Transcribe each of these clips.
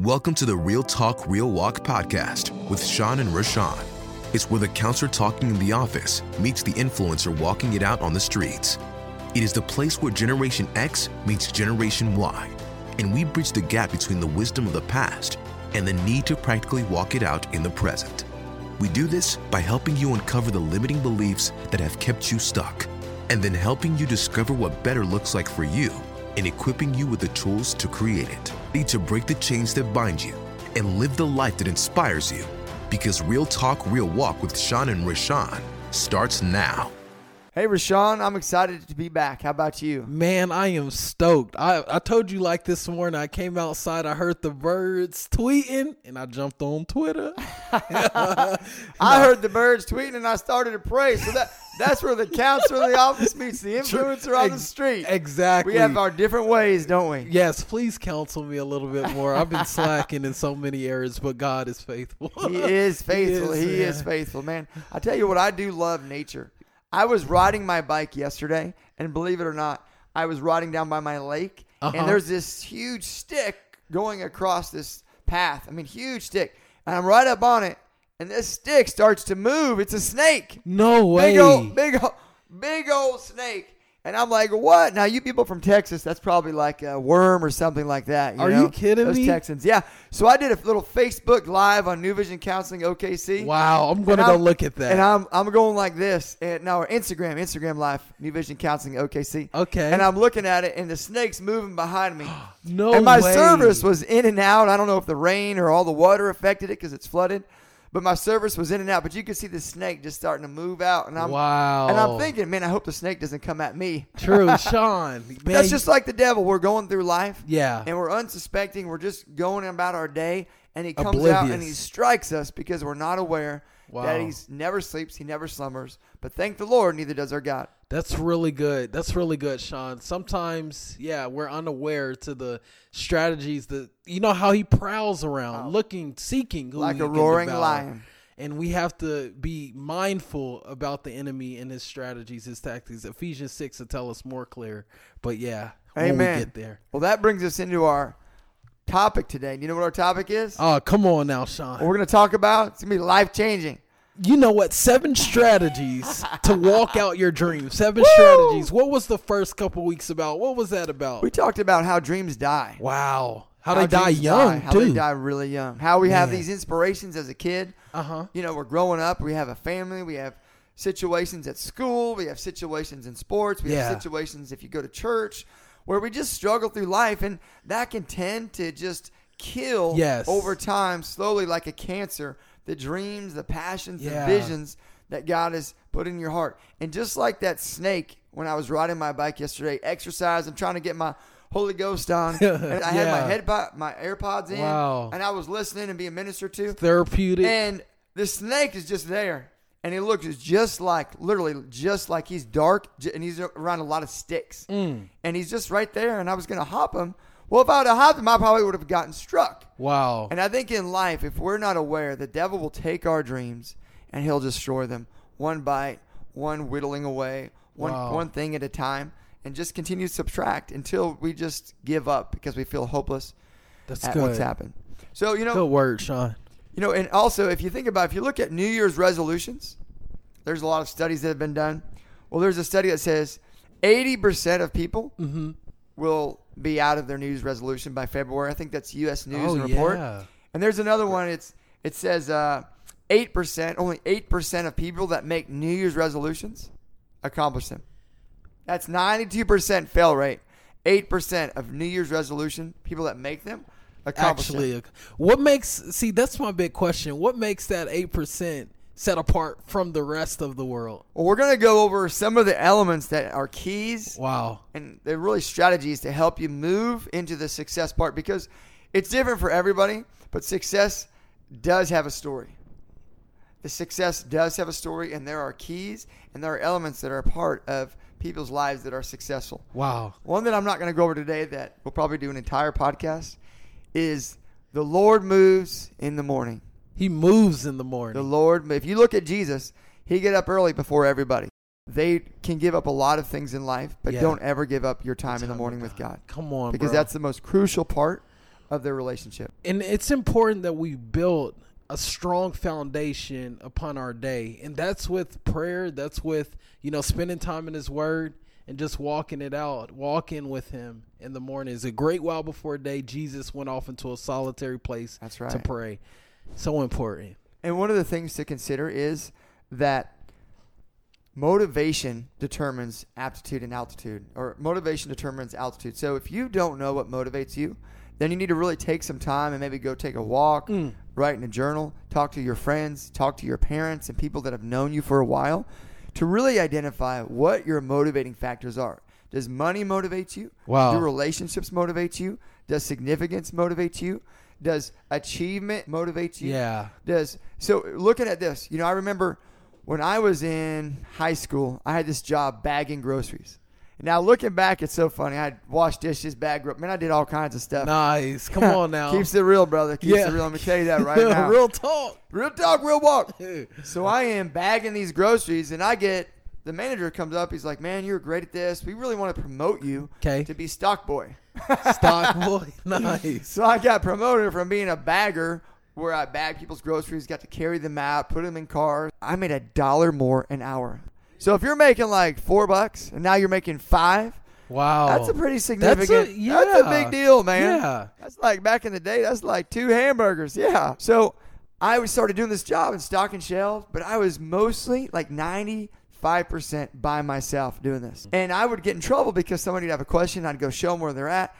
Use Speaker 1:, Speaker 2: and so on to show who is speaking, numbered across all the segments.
Speaker 1: Welcome to the Real Talk, Real Walk podcast with Sean and Rashawn. It's where the counselor talking in the office meets the influencer walking it out on the streets. It is the place where Generation X meets Generation Y, and we bridge the gap between the wisdom of the past and the need to practically walk it out in the present. We do this by helping you uncover the limiting beliefs that have kept you stuck, and then helping you discover what better looks like for you and equipping you with the tools to create it. Need to break the chains that bind you and live the life that inspires you. Because Real Talk, Real Walk with Sean and Rashawn starts now.
Speaker 2: Hey, Rashawn, I'm excited to be back. How about you?
Speaker 3: Man, I am stoked. I, I told you like this morning, I came outside, I heard the birds tweeting, and I jumped on Twitter.
Speaker 2: I heard the birds tweeting and I started to pray. So that that's where the counselor in the office meets the influencer on the street.
Speaker 3: Exactly.
Speaker 2: We have our different ways, don't we?
Speaker 3: Yes, please counsel me a little bit more. I've been slacking in so many areas, but God is faithful.
Speaker 2: He is faithful.
Speaker 3: is,
Speaker 2: He is faithful, man. I tell you what, I do love nature. I was riding my bike yesterday, and believe it or not, I was riding down by my lake,
Speaker 3: Uh-huh.
Speaker 2: and there's this huge stick going across this path. I mean, huge stick. And I'm right up on it, and this stick starts to move. It's a snake.
Speaker 3: No way.
Speaker 2: Big old, big old, big old snake. And I'm like, what? Now, you people from Texas, that's probably like a worm or something like that. You
Speaker 3: Are
Speaker 2: know?
Speaker 3: you kidding
Speaker 2: Those
Speaker 3: me?
Speaker 2: Texans, yeah. So I did a little Facebook Live on New Vision Counseling OKC.
Speaker 3: wow, I'm going to go
Speaker 2: I'm-
Speaker 3: look at that.
Speaker 2: And I'm I'm going like this. And now Instagram, Instagram Live, New Vision Counseling OKC.
Speaker 3: Okay.
Speaker 2: And I'm looking at it, and the snake's moving behind me.
Speaker 3: no
Speaker 2: and my
Speaker 3: way.
Speaker 2: service was in and out. I don't know if the rain or all the water affected it because it's flooded, but my service was in and out. But you could see the snake just starting to move out, and I'm
Speaker 3: Wow.
Speaker 2: and I'm thinking, man, I hope the snake doesn't come at me.
Speaker 3: True, Sean. Man,
Speaker 2: That's just like the devil. We're going through life,
Speaker 3: Yeah.
Speaker 2: and we're unsuspecting. We're just going about our day, and he comes out and he strikes us because we're not aware
Speaker 3: wow.
Speaker 2: that he's never sleeps, he never slumbers. But thank the Lord, neither does our God.
Speaker 3: That's really good. That's really good, Sean. Sometimes, yeah, we're unaware to the strategies that you know how he prowls around, oh. looking, seeking
Speaker 2: Like a roaring lion.
Speaker 3: And we have to be mindful about the enemy and his strategies, his tactics. Ephesians six will tell us more clear. But yeah, when
Speaker 2: Amen.
Speaker 3: we get there.
Speaker 2: Well, that brings us into our topic today. You know what our topic is?
Speaker 3: Oh, come on now, Sean.
Speaker 2: what we're going to talk about? It's going to be life changing.
Speaker 3: You know what? Seven strategies to walk out your dreams. Seven strategies. What was the first couple weeks about? What was that about?
Speaker 2: We talked about how dreams die.
Speaker 3: wow. How, they die young,
Speaker 2: how
Speaker 3: too.
Speaker 2: they die really young. How we have these inspirations as a kid.
Speaker 3: Uh huh.
Speaker 2: You know, we're growing up. We have a family. We have situations at school. We have situations in sports. We
Speaker 3: Yeah.
Speaker 2: have situations if you go to church where we just struggle through life, and that can tend to just kill
Speaker 3: Yes.
Speaker 2: over time, slowly, like a cancer. The dreams, the passions,
Speaker 3: Yeah.
Speaker 2: the visions that God has put in your heart, and just like that snake when I was riding my bike yesterday, exercise. I'm trying to get my Holy Ghost on. and I had my head my AirPods in,
Speaker 3: Wow.
Speaker 2: and I was listening and being ministered to.
Speaker 3: Therapeutic.
Speaker 2: And the snake is just there. And he looks just like, literally, just like he's dark and he's around a lot of sticks.
Speaker 3: Mm.
Speaker 2: And he's just right there. And I was going to hop him. Well, if I would have hopped him, I probably would have gotten struck.
Speaker 3: wow.
Speaker 2: And I think in life, if we're not aware, the devil will take our dreams and he'll destroy them one bite, one whittling away, one,
Speaker 3: Wow.
Speaker 2: one thing at a time, and just continue to subtract until we just give up because we feel hopeless
Speaker 3: That's
Speaker 2: at
Speaker 3: good.
Speaker 2: what's happened. So, you know,
Speaker 3: Good word, Sean.
Speaker 2: you know, and also if you think about if you look at New Year's resolutions, there's a lot of studies that have been done. Well, there's a study that says 80% of people
Speaker 3: Mm-hmm.
Speaker 2: Will be out of their New Year's resolution by February. I think that's U.S. News
Speaker 3: Oh,
Speaker 2: and Report.
Speaker 3: yeah.
Speaker 2: And there's another one. It's it says uh, 8%, only 8% of people that make New Year's resolutions accomplish them. That's 92% fail rate. 8% of New Year's resolution people that make them accomplish them.
Speaker 3: What makes see that's my big question. What makes that eight percent set apart from the rest of the world?
Speaker 2: Well, we're going to go over some of the elements that are keys
Speaker 3: Wow.
Speaker 2: and they're really strategies to help you move into the success part because it's different for everybody, but success does have a story. The success does have a story, and there are keys and there are elements that are a part of people's lives that are successful.
Speaker 3: Wow.
Speaker 2: One that I'm not going to go over today that we'll probably do an entire podcast is the Lord moves in the morning.
Speaker 3: He moves in the morning.
Speaker 2: The Lord, if you look at Jesus, he get up early before everybody. They can give up a lot of things in life, but
Speaker 3: Yeah.
Speaker 2: don't ever give up your time, in the morning
Speaker 3: with
Speaker 2: with God.
Speaker 3: Come on,
Speaker 2: because
Speaker 3: bro.
Speaker 2: that's the most crucial part of their relationship.
Speaker 3: and it's important that we build a strong foundation upon our day and that's with prayer that's with you know spending time in his word and just walking it out walking with him in the morning is a great while before day jesus went off into a solitary place
Speaker 2: That's right.
Speaker 3: to pray so important
Speaker 2: And one of the things to consider is that motivation determines aptitude and altitude, or motivation determines altitude. So if you don't know what motivates you, then you need to really take some time and maybe go take a walk, mm. write in a journal, talk to your friends, talk to your parents and people that have known you for a while to really identify what your motivating factors are. Does money motivate you?
Speaker 3: Wow.
Speaker 2: Do relationships motivate you? Does significance motivate you? Does achievement motivate you?
Speaker 3: yeah.
Speaker 2: Does so looking at this you know i remember when i was in high school i had this job bagging groceries. Now looking back it's so funny. I'd wash dishes bag gro- man i did all kinds of stuff.
Speaker 3: Nice. Come on now.
Speaker 2: Keeps it real brother. Keeps
Speaker 3: Yeah.
Speaker 2: it real. Let me tell you that right now.
Speaker 3: Real talk.
Speaker 2: Real talk real walk. So i am bagging these groceries and i get the manager comes up. He's like man you're great at this. We really want to promote you
Speaker 3: 'Kay.
Speaker 2: to be stock boy
Speaker 3: stock boy nice
Speaker 2: So I got promoted from being a bagger where I bag people's groceries, got to carry them out, put them in cars. I made a dollar more an hour. So if you're making like four bucks and now you're making five,
Speaker 3: wow
Speaker 2: that's a pretty significant. That's a,
Speaker 3: yeah.
Speaker 2: big deal, man.
Speaker 3: Yeah.
Speaker 2: That's like back in the day. That's like two hamburgers. Yeah. So I started doing this job in stocking shelves, but I was mostly like ninety five percent by myself doing this, and I would get in trouble because somebody would have a question. I'd go show them where they're at,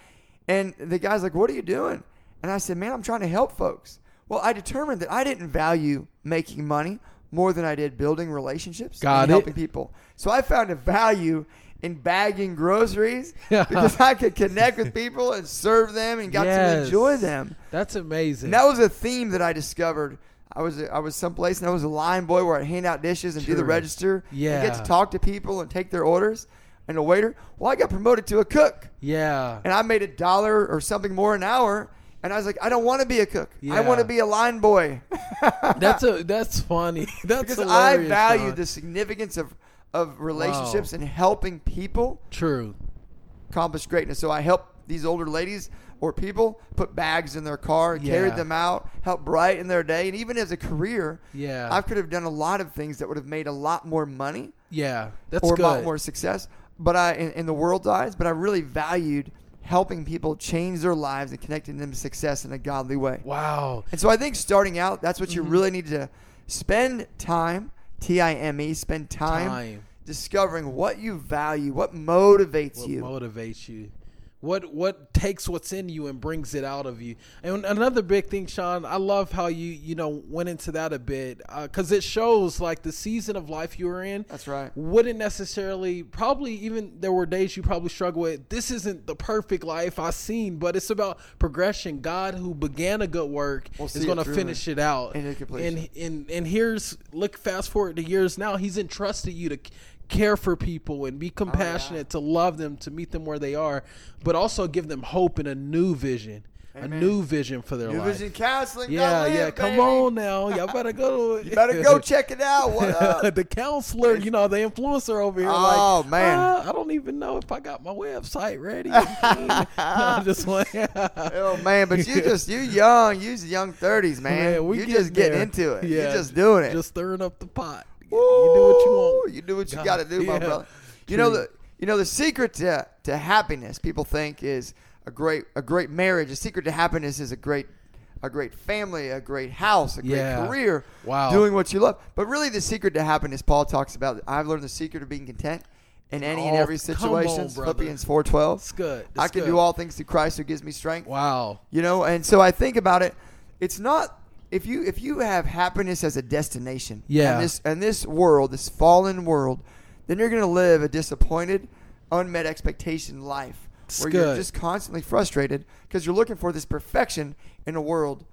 Speaker 2: and the guy's like, "What are you doing?" And I said, "Man, I'm trying to help folks." Well, I determined that I didn't value making money more than I did building relationships
Speaker 3: Got
Speaker 2: and
Speaker 3: it.
Speaker 2: helping people. So I found a value in bagging groceries because I could connect with people and serve them and got to enjoy them.
Speaker 3: that's amazing
Speaker 2: And that was a theme that I discovered. I was I was someplace and I was a line boy where I hand out dishes and do the register and get to talk to people and take their orders and a waiter. Well, I got promoted to a cook
Speaker 3: yeah
Speaker 2: and I made a dollar or something more an hour. And I was like, I don't want to be a cook. I want to be a line boy.
Speaker 3: That's a that's funny. That's
Speaker 2: because I value
Speaker 3: Sean.
Speaker 2: the significance of of relationships and helping people
Speaker 3: True.
Speaker 2: accomplish greatness. So I help these older ladies or people put bags in their car,
Speaker 3: Yeah.
Speaker 2: carried them out, helped brighten their day, and even as a career,
Speaker 3: Yeah.
Speaker 2: I could have done a lot of things that would have made a lot more money
Speaker 3: Yeah, that's
Speaker 2: or a lot more success. But I, in, in the world's eyes, but I really valued helping people change their lives and connecting them to success in a godly way.
Speaker 3: Wow.
Speaker 2: And so I think starting out, that's what you
Speaker 3: Mm-hmm.
Speaker 2: really need to spend time, T I M E, spend time,
Speaker 3: Time.
Speaker 2: discovering what you value, what motivates
Speaker 3: What
Speaker 2: you.
Speaker 3: motivates you? What what takes what's in you and brings it out of you? And another big thing, Sean, I love how you you know went into that a bit uh, because it shows like the season of life you were in.
Speaker 2: That's right.
Speaker 3: Wouldn't necessarily probably even there were days you probably struggle with. This isn't the perfect life I've seen, but it's about progression. God, who began a good work,
Speaker 2: We'll
Speaker 3: is going to finish it out. And and and here's look fast forward to years now. He's entrusted you to care for people and
Speaker 2: Oh,
Speaker 3: be compassionate to love them to meet them where they are but also give them hope and a new vision
Speaker 2: Amen.
Speaker 3: a new vision for their
Speaker 2: New
Speaker 3: life
Speaker 2: Vision Counseling.
Speaker 3: yeah yeah come
Speaker 2: baby.
Speaker 3: on now y'all better go to it
Speaker 2: You better go check it out. What up?
Speaker 3: the counselor you know the influencer over here
Speaker 2: Oh,
Speaker 3: like
Speaker 2: man.
Speaker 3: "Ah, i don't even know if i got my website ready I'm just like
Speaker 2: oh man, but you just you young, you's young thirties, man.
Speaker 3: Man, we
Speaker 2: you just getting into it.
Speaker 3: Yeah,
Speaker 2: You're just doing it.
Speaker 3: just stirring up the pot you do what you want
Speaker 2: You do what you got to do, my
Speaker 3: yeah.
Speaker 2: brother. You know the you know the secret to to happiness. People think is a great a great marriage. The secret to happiness is a great a great family, a great house, a great
Speaker 3: Yeah.
Speaker 2: career,
Speaker 3: Wow.
Speaker 2: doing what you love. But really, the secret to happiness, Paul talks about. I've learned the secret of being content in any and
Speaker 3: Oh,
Speaker 2: every
Speaker 3: come on,
Speaker 2: situation. Philippians four twelve.
Speaker 3: It's good.
Speaker 2: I can
Speaker 3: good.
Speaker 2: do all things through Christ who gives me strength.
Speaker 3: wow
Speaker 2: You know, and so I think about it. It's not if you if you have happiness as a destination.
Speaker 3: Yeah.
Speaker 2: And this and this world, this fallen world, then you're going to live a disappointed, unmet expectation life
Speaker 3: It's
Speaker 2: where you're just constantly frustrated because you're looking for this perfection in a world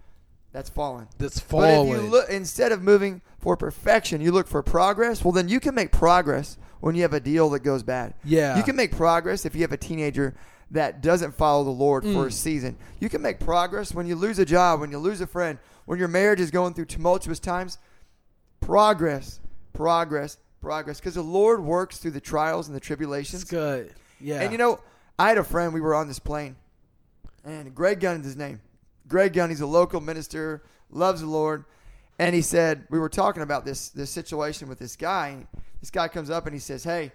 Speaker 2: that's fallen.
Speaker 3: that's fallen.
Speaker 2: But if you look instead of moving for perfection, you look for progress. Well, then you can make progress when you have a deal that goes bad.
Speaker 3: Yeah.
Speaker 2: you can make progress if you have a teenager that doesn't follow the Lord
Speaker 3: Mm.
Speaker 2: for a season. You can make progress when you lose a job, when you lose a friend, when your marriage is going through tumultuous times. Progress, progress, progress. Because the Lord works through the trials and the tribulations.
Speaker 3: it's good yeah
Speaker 2: And you know, I had a friend. We were on this plane, and Greg Gunn is his name. Greg Gunn, he's a local minister, loves the Lord. And he said, we were talking about this this situation with this guy. This guy comes up and he says, Hey,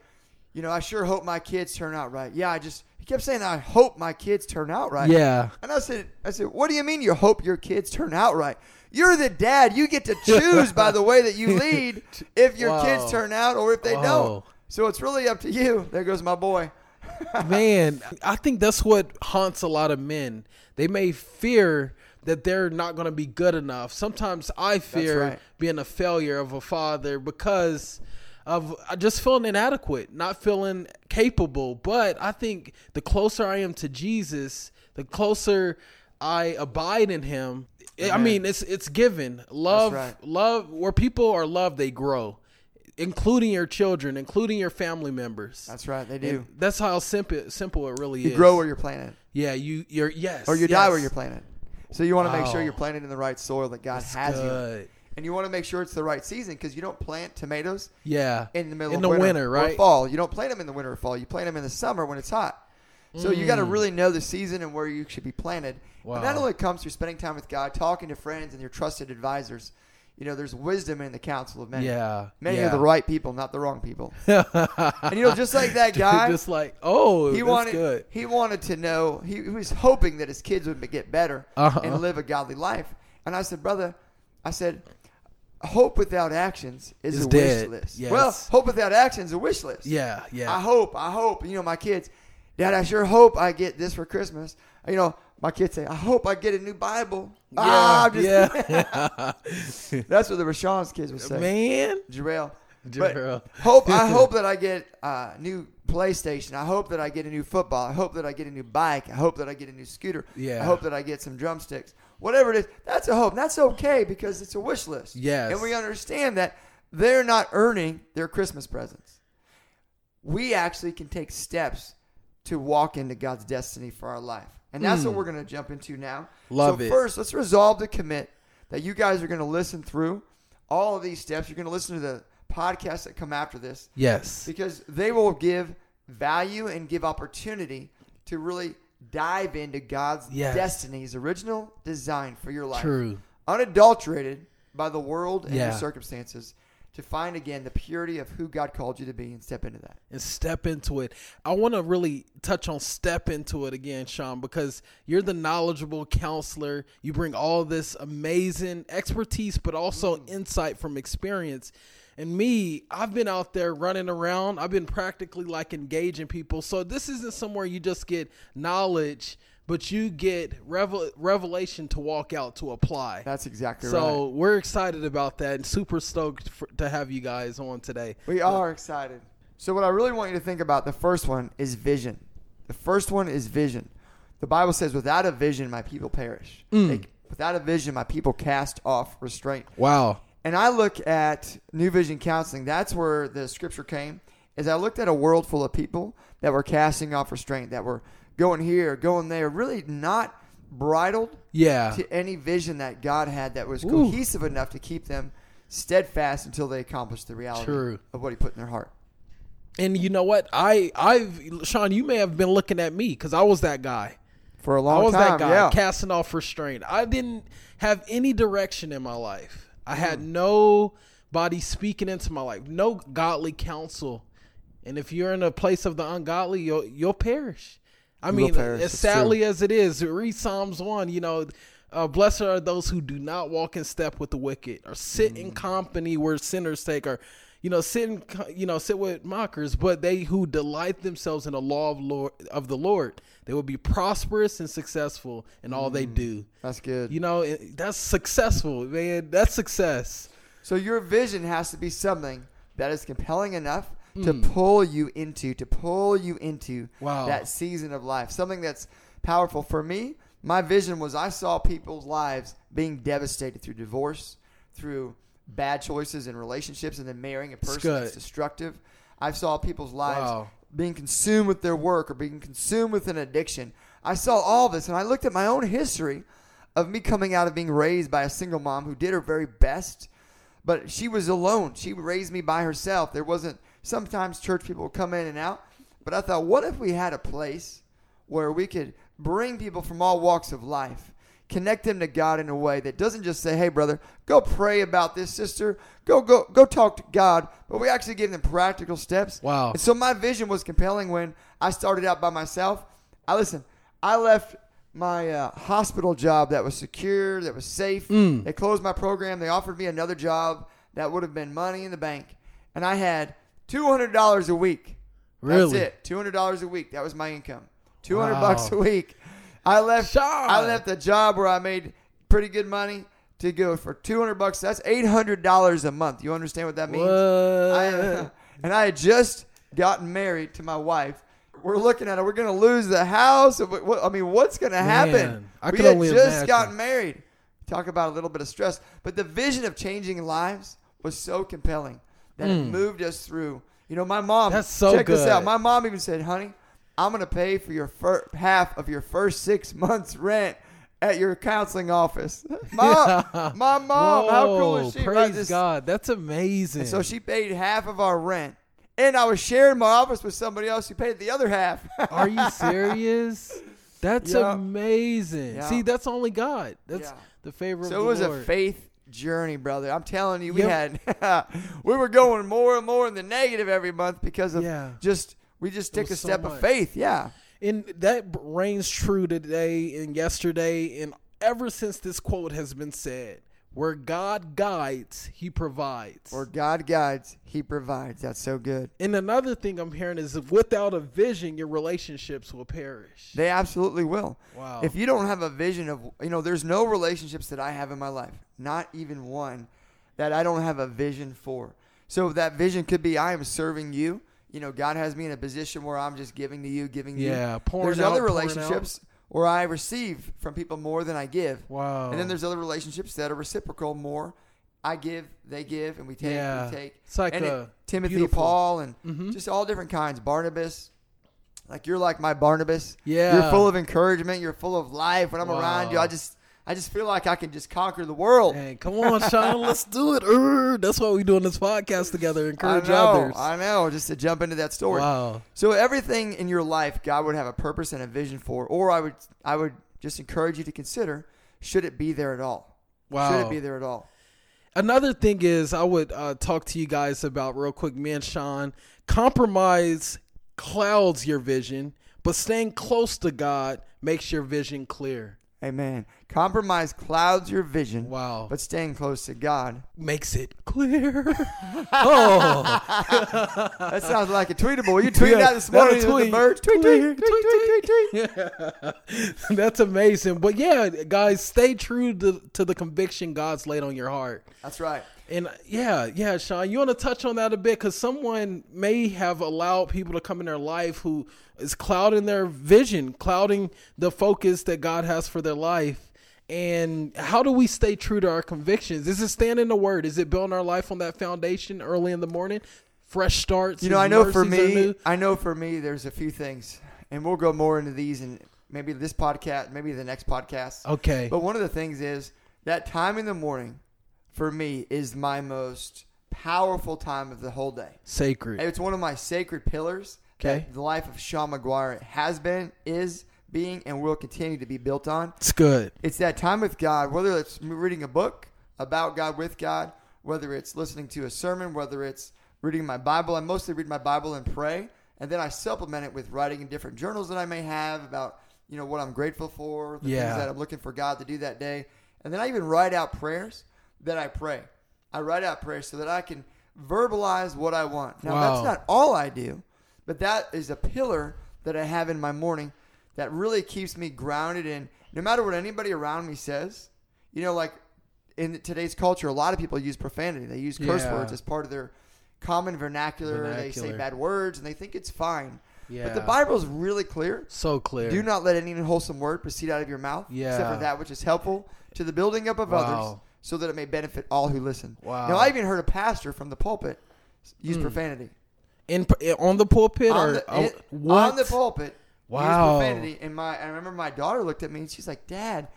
Speaker 2: you know, I sure hope my kids turn out right. Yeah, I just he kept saying I hope my kids turn out right.
Speaker 3: Yeah.
Speaker 2: And I said I said, What do you mean you hope your kids turn out right? You're the dad. You get to choose by the way that you lead if your
Speaker 3: Wow.
Speaker 2: kids turn out or if they
Speaker 3: Whoa.
Speaker 2: don't. So it's really up to you. There goes my boy.
Speaker 3: Man, I think that's what haunts a lot of men. They may fear that they're not going to be good enough. Sometimes I fear
Speaker 2: right.
Speaker 3: being a failure of a father because of uh, just feeling inadequate, not feeling capable. But I think the closer I am to Jesus, the closer I abide in Him. I mean, it's it's given love,
Speaker 2: right.
Speaker 3: love. Where people are loved, they grow, including your children, including your family members.
Speaker 2: That's right. They do.
Speaker 3: And that's how simple simple it really
Speaker 2: You
Speaker 3: is.
Speaker 2: grow where you're planted,
Speaker 3: yeah, you you're yes,
Speaker 2: or you die where you're planted. So you want to make sure you're planted in the right soil that God
Speaker 3: That's
Speaker 2: has you. And you want to make sure it's the right season because you don't plant tomatoes
Speaker 3: Yeah,
Speaker 2: in the middle
Speaker 3: in
Speaker 2: of
Speaker 3: the
Speaker 2: winter,
Speaker 3: winter,
Speaker 2: or
Speaker 3: right?
Speaker 2: fall. You don't plant them in the winter or fall. You plant them in the summer when it's hot. So you got to
Speaker 3: Mm.
Speaker 2: really know the season and where you should be planted. And that only comes through spending time with God, talking to friends and your trusted advisors. You know, there's wisdom in the counsel of many.
Speaker 3: Yeah,
Speaker 2: Many
Speaker 3: yeah.
Speaker 2: are the right people, not the wrong people. and you know, just like that guy,
Speaker 3: just like oh,
Speaker 2: he
Speaker 3: that's
Speaker 2: wanted
Speaker 3: good.
Speaker 2: he wanted to know. He, he was hoping that his kids would get better
Speaker 3: Uh-huh.
Speaker 2: and live a godly life. And I said, brother, I said, hope without actions is,
Speaker 3: Is
Speaker 2: a
Speaker 3: dead.
Speaker 2: wish list.
Speaker 3: Yes.
Speaker 2: Well, hope without actions is a wish list.
Speaker 3: Yeah, yeah.
Speaker 2: I hope, I hope, you know, my kids, Dad, I sure hope I get this for Christmas. You know, my kids say, I hope I get a new Bible. ah, I'm just
Speaker 3: yeah.
Speaker 2: That's what the Rashawn's kids would say.
Speaker 3: Man,
Speaker 2: Jarrell.
Speaker 3: Jarrell.
Speaker 2: Hope I hope that I get a new PlayStation. I hope that I get a new football. I hope that I get a new bike. I hope that I get a new scooter.
Speaker 3: Yeah.
Speaker 2: I hope that I get some drumsticks. Whatever it is, that's a hope. That's okay because it's a wish list.
Speaker 3: Yes.
Speaker 2: And we understand that they're not earning their Christmas presents. We actually can take steps to walk into God's destiny for our life. And that's what we're going to jump into now.
Speaker 3: Hmm. Love
Speaker 2: so
Speaker 3: it.
Speaker 2: First, let's resolve to commit that you guys are going to listen through all of these steps. You're going to listen to the podcasts that come after this
Speaker 3: yes,
Speaker 2: because they will give value and give opportunity to really dive into God's
Speaker 3: Yes.
Speaker 2: destiny, His original design for your life,
Speaker 3: true.
Speaker 2: unadulterated by the world and
Speaker 3: Yeah.
Speaker 2: your circumstances, to find again the purity of who God called you to be and step into that.
Speaker 3: and step into it. I want to really touch on step into it again, Sean, because you're the knowledgeable counselor. You bring all this amazing expertise, but also mm. insight from experience. And me, I've been out there running around. I've been practically like engaging people. So this isn't somewhere you just get knowledge, but you get revel- revelation to walk out to apply.
Speaker 2: That's exactly
Speaker 3: so
Speaker 2: right.
Speaker 3: So we're excited about that and super stoked for, to have you guys on today.
Speaker 2: We are excited. So, what I really want you to think about the first one is vision. The first one is vision. The Bible says, without a vision, my people perish.
Speaker 3: Mm.
Speaker 2: They- without a vision, my people cast off restraint.
Speaker 3: Wow.
Speaker 2: And I look at New Vision Counseling. That's where the scripture came. Is I looked at a world full of people that were casting off restraint, that were going here, going there, really not bridled
Speaker 3: Yeah.
Speaker 2: to any vision that God had that was
Speaker 3: Ooh.
Speaker 2: cohesive enough to keep them steadfast until they accomplished the reality
Speaker 3: True.
Speaker 2: of what He put in their heart.
Speaker 3: And you know what? I, I've, Sean, you may have been looking at me because I was that guy.
Speaker 2: For a long time.
Speaker 3: I was
Speaker 2: time,
Speaker 3: that guy
Speaker 2: yeah.
Speaker 3: casting off restraint. I didn't have any direction in my life. I had nobody speaking into my life, no godly counsel. And if you're in a place of the ungodly, you'll you'll perish. I
Speaker 2: You
Speaker 3: mean,
Speaker 2: perish.
Speaker 3: as sadly as it is, read Psalms one. You know, uh, blessed are those who do not walk in step with the wicked, or sit
Speaker 2: Mm.
Speaker 3: in company where sinners take, or you know, sit in, you know, sit with mockers. But they who delight themselves in the law of Lord of the Lord, they will be prosperous and successful in all they do.
Speaker 2: That's good.
Speaker 3: You know, it- that's successful, man. That's success.
Speaker 2: So your vision has to be something that is compelling enough to
Speaker 3: Hmm.
Speaker 2: pull you into, to pull you into
Speaker 3: Wow.
Speaker 2: that season of life. Something that's powerful. For me, my vision was I saw people's lives being devastated through divorce, through bad choices in relationships, and then marrying a person that's destructive. I saw people's lives
Speaker 3: Wow.
Speaker 2: being consumed with their work or being consumed with an addiction. I saw all this, and I looked at my own history of me coming out of being raised by a single mom who did her very best, but she was alone. She raised me by herself. There wasn't, sometimes church people would come in and out, but I thought, what if we had a place where we could bring people from all walks of life, connect them to God in a way that doesn't just say, "Hey, brother, go pray about this, sister. Go, go, go talk to God." But we actually give them practical steps.
Speaker 3: Wow.
Speaker 2: And so my vision was compelling when I started out by myself. I listen. I left my uh, hospital job that was secure, that was safe.
Speaker 3: Mm.
Speaker 2: They closed my program. They offered me another job that would have been money in the bank, and I had two hundred dollars a week.
Speaker 3: Really?
Speaker 2: That's it. Two hundred dollars a week. That was my income. Two hundred
Speaker 3: Wow.
Speaker 2: bucks a week. I left.
Speaker 3: Sean.
Speaker 2: I left a job where I made pretty good money to go for two hundred bucks. That's eight hundred dollars a month. You understand what that means? I, and I had just gotten married to my wife. We're looking at it. We're going to lose the house. I mean, what's going to happen?
Speaker 3: Man, I
Speaker 2: we had just gotten married. Talk about a little bit of stress. But the vision of changing lives was so compelling that it moved us through. You know, my mom.
Speaker 3: Hmm. That's so
Speaker 2: check this out.
Speaker 3: good.
Speaker 2: My mom even said, "Honey, I'm going to pay for your fir- half of your first six months rent." At your counseling office, mom, my mom, how cool is she?
Speaker 3: Praise
Speaker 2: This-
Speaker 3: God. That's amazing.
Speaker 2: so she paid half of our rent. And I was sharing my office with somebody else who paid the other half.
Speaker 3: Are you serious? That's
Speaker 2: Yeah.
Speaker 3: amazing.
Speaker 2: Yeah.
Speaker 3: See, that's only God. That's
Speaker 2: Yeah.
Speaker 3: the favor
Speaker 2: so
Speaker 3: of
Speaker 2: it
Speaker 3: the
Speaker 2: was
Speaker 3: Lord.
Speaker 2: a faith journey, brother. I'm telling you, we
Speaker 3: Yep.
Speaker 2: had we were going more and more in the negative every month because of
Speaker 3: Yeah.
Speaker 2: just we just took a
Speaker 3: so
Speaker 2: step of faith. Yeah.
Speaker 3: And that reigns true today and yesterday and ever since this quote has been said. Where God guides, he provides.
Speaker 2: Where God guides, He provides. That's so good.
Speaker 3: and another thing I'm hearing is without a vision, your relationships will perish.
Speaker 2: They absolutely will.
Speaker 3: Wow.
Speaker 2: If you don't have a vision of, you know, there's no relationships that I have in my life, not even one, that I don't have a vision for. So that vision could be I am serving you. You know, God has me in a position where I'm just giving to you, giving you.
Speaker 3: Yeah, pouring
Speaker 2: There's
Speaker 3: out,
Speaker 2: other relationships where I receive from people more than I give.
Speaker 3: Wow.
Speaker 2: And then there's other relationships that are reciprocal more. I give, they give, and we take,
Speaker 3: Yeah.
Speaker 2: we take.
Speaker 3: It's like
Speaker 2: and
Speaker 3: a
Speaker 2: Timothy,
Speaker 3: beautiful-
Speaker 2: Paul, and
Speaker 3: Mhm.
Speaker 2: just all different kinds. Barnabas, like you're like my Barnabas.
Speaker 3: Yeah.
Speaker 2: you're full of encouragement. You're full of life. When I'm around you, I just, I just feel like I can just conquer the world.
Speaker 3: Hey, come on, Sean, let's do it. Err, that's why we doing this podcast together.
Speaker 2: I
Speaker 3: Encourage
Speaker 2: know,
Speaker 3: others.
Speaker 2: I know. Just to jump into that story.
Speaker 3: Wow.
Speaker 2: So everything in your life, God would have a purpose and a vision for, or I would, I would just encourage you to consider: should it be there at all?
Speaker 3: Wow.
Speaker 2: Should it be there at all?
Speaker 3: Another thing is, I would uh, talk to you guys about real quick. man, Sean, compromise clouds your vision, but staying close to God makes your vision clear.
Speaker 2: Amen. Compromise clouds your vision.
Speaker 3: Wow.
Speaker 2: But staying close to God.
Speaker 3: Makes it clear. oh,
Speaker 2: That sounds like a tweetable. You tweeted
Speaker 3: Yeah,
Speaker 2: out this morning with the
Speaker 3: tweet.
Speaker 2: birds. Tweet,
Speaker 3: Clear,
Speaker 2: tweet, tweet, tweet, tweet, tweet.
Speaker 3: that's amazing. But yeah, guys, stay true to, to the conviction God's laid on your heart.
Speaker 2: That's right.
Speaker 3: And yeah, yeah, Sean, you want to touch on that a bit because someone may have allowed people to come in their life who is clouding their vision, clouding the focus that God has for their life. And how do we stay true to our convictions? Is it stand in the Word? Is it building our life on that foundation early in the morning? Fresh starts.
Speaker 2: You know, I know for me. I know for me, there's a few things, and we'll go more into these and maybe this podcast, maybe the next podcast.
Speaker 3: Okay.
Speaker 2: But one of the things is that time in the morning, for me, is my most powerful time of the whole day.
Speaker 3: Sacred.
Speaker 2: It's one of my sacred pillars.
Speaker 3: Okay.
Speaker 2: That the life of Sean McGuire has been, is being, and will continue to be built on.
Speaker 3: It's good.
Speaker 2: It's that time with God, whether it's reading a book about God with God, whether it's listening to a sermon, whether it's reading my Bible. I mostly read my Bible and pray, and then I supplement it with writing in different journals that I may have about you know what I'm grateful for, the
Speaker 3: Yeah.
Speaker 2: things that I'm looking for God to do that day, and then I even write out prayers that I pray. I write out prayers so that I can verbalize what I want. Now
Speaker 3: Wow.
Speaker 2: that's not all I do, but that is a pillar that I have in my morning that really keeps me grounded in no matter what anybody around me says. You know, like in today's culture, a lot of people use profanity. They use curse
Speaker 3: Yeah.
Speaker 2: words as part of their common vernacular. They say bad words and they think it's fine. But the
Speaker 3: Yeah.
Speaker 2: Bible is really clear.
Speaker 3: So clear.
Speaker 2: Do not let any unwholesome word proceed out of your mouth, except for that which is helpful to the building up of others,
Speaker 3: Wow.
Speaker 2: So that it may benefit all who listen.
Speaker 3: Wow.
Speaker 2: Now, I even heard a pastor from the pulpit use
Speaker 3: Hmm.
Speaker 2: profanity
Speaker 3: in on the pulpit
Speaker 2: on
Speaker 3: or
Speaker 2: the,
Speaker 3: oh,
Speaker 2: on the pulpit.
Speaker 3: Wow.
Speaker 2: Profanity. And my, I remember my daughter looked at me and she's like, "Dad,"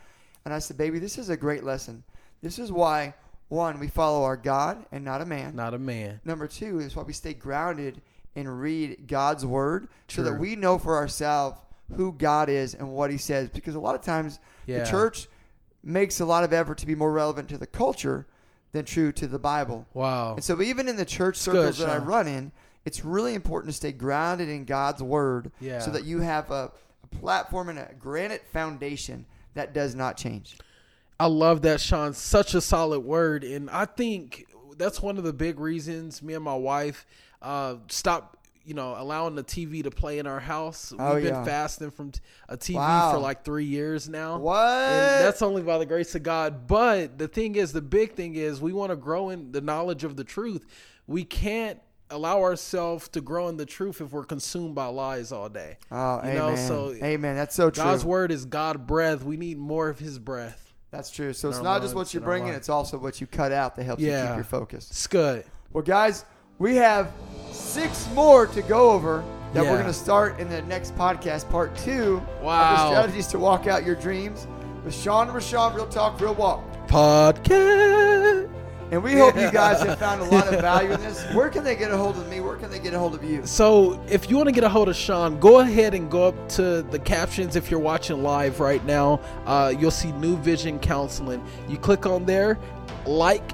Speaker 2: and I said, "Baby, this is a great lesson. This is why one we follow our God and not a man.
Speaker 3: Not a man.
Speaker 2: Number two is why we stay grounded and read God's word so that we know for ourselves who God is and what He says. Because a lot of times
Speaker 3: Yeah.
Speaker 2: the church makes a lot of effort to be more relevant to the culture than true to the Bible.
Speaker 3: Wow.
Speaker 2: And so even in the church
Speaker 3: good,
Speaker 2: circles that I run in, it's really important to stay grounded in God's word
Speaker 3: Yeah.
Speaker 2: so that you have a, a platform and a granite foundation that does not change.
Speaker 3: I love that, Sean. Such a solid word, and I think that's one of the big reasons me and my wife uh, stopped, you know, allowing the TV to play in our house.
Speaker 2: Oh,
Speaker 3: We've been
Speaker 2: yeah.
Speaker 3: fasting from a TV
Speaker 2: Wow.
Speaker 3: for like three years now.
Speaker 2: What?
Speaker 3: And that's only by the grace of God. But the thing is, the big thing is, we want to grow in the knowledge of the truth. We can't allow ourselves to grow in the truth if we're consumed by lies all day.
Speaker 2: oh,
Speaker 3: you
Speaker 2: amen.
Speaker 3: know, so
Speaker 2: amen. That's so true.
Speaker 3: God's word is God breath. We need more of His breath.
Speaker 2: That's true. So it's not just what you bring in, it's also what you cut out that helps you keep your focus.
Speaker 3: It's good.
Speaker 2: Well, guys, we have six more to go over that
Speaker 3: Yeah.
Speaker 2: we're going to start in the next podcast, part two of the
Speaker 3: Wow.
Speaker 2: strategies to walk out your dreams with Sean and Rashawn, Real Talk, Real Walk.
Speaker 3: Podcast.
Speaker 2: And we hope you guys have found a lot of value in this. Where can they get a hold of me? Where can they get a hold of you?
Speaker 3: So, if you want to get a hold of Sean, go ahead and go up to the captions if you're watching live right now. Uh, you'll see New Vision Counseling. You click on there, like,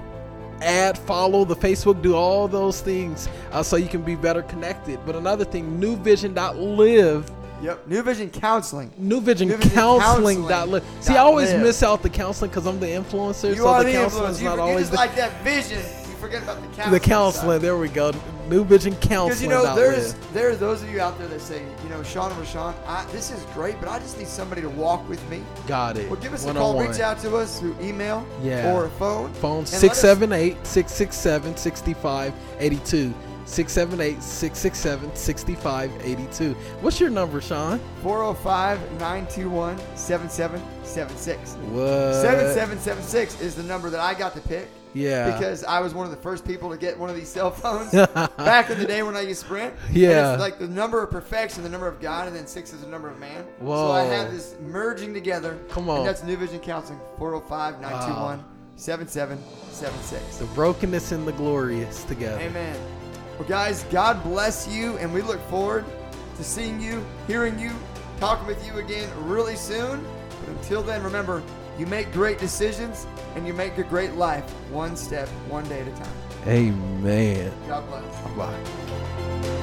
Speaker 3: add, follow the Facebook, do all those things uh, so you can be better connected. But another thing, newvision.live.
Speaker 2: Yep. New Vision Counseling.
Speaker 3: New Vision
Speaker 2: New Vision
Speaker 3: Counseling. dot
Speaker 2: Counseling
Speaker 3: live. See, I always
Speaker 2: live.
Speaker 3: miss out the counseling because I'm the influencer.
Speaker 2: You
Speaker 3: so the
Speaker 2: the
Speaker 3: counseling's.
Speaker 2: You,
Speaker 3: not
Speaker 2: forget,
Speaker 3: always
Speaker 2: it's
Speaker 3: the,
Speaker 2: like that vision. Forget about the counseling.
Speaker 3: the counseling. There we go. New Vision Counseling.
Speaker 2: Because you know, there's there are those of you out there that say, you know, Sean and Rashawn, I, this is great, but I just need somebody to walk with me.
Speaker 3: Got it.
Speaker 2: Well, give us a
Speaker 3: One-on-one.
Speaker 2: call. Reach out to us through email
Speaker 3: Yeah.
Speaker 2: or phone.
Speaker 3: Phone
Speaker 2: and
Speaker 3: 678 667 6582. 678 667 6582. What's your number, Sean?
Speaker 2: 405-921-7776.
Speaker 3: What?
Speaker 2: 7776 is the number that I got to pick.
Speaker 3: Yeah.
Speaker 2: Because I was one of the first people to get one of these cell phones back in the day when I used Sprint.
Speaker 3: Yeah.
Speaker 2: it's like the number of perfection, the number of God, and then six is the number of man.
Speaker 3: Whoa.
Speaker 2: So I have this merging together.
Speaker 3: Come on.
Speaker 2: And that's New Vision Counseling, 405 921 7776.
Speaker 3: the brokenness and the glorious together.
Speaker 2: Amen. Well, guys, God bless you, and we look forward to seeing you, hearing you, talking with you again really soon. But until then, remember, you make great decisions and you make a great life one step, one day at a time.
Speaker 3: Amen.
Speaker 2: God bless.
Speaker 3: Bye.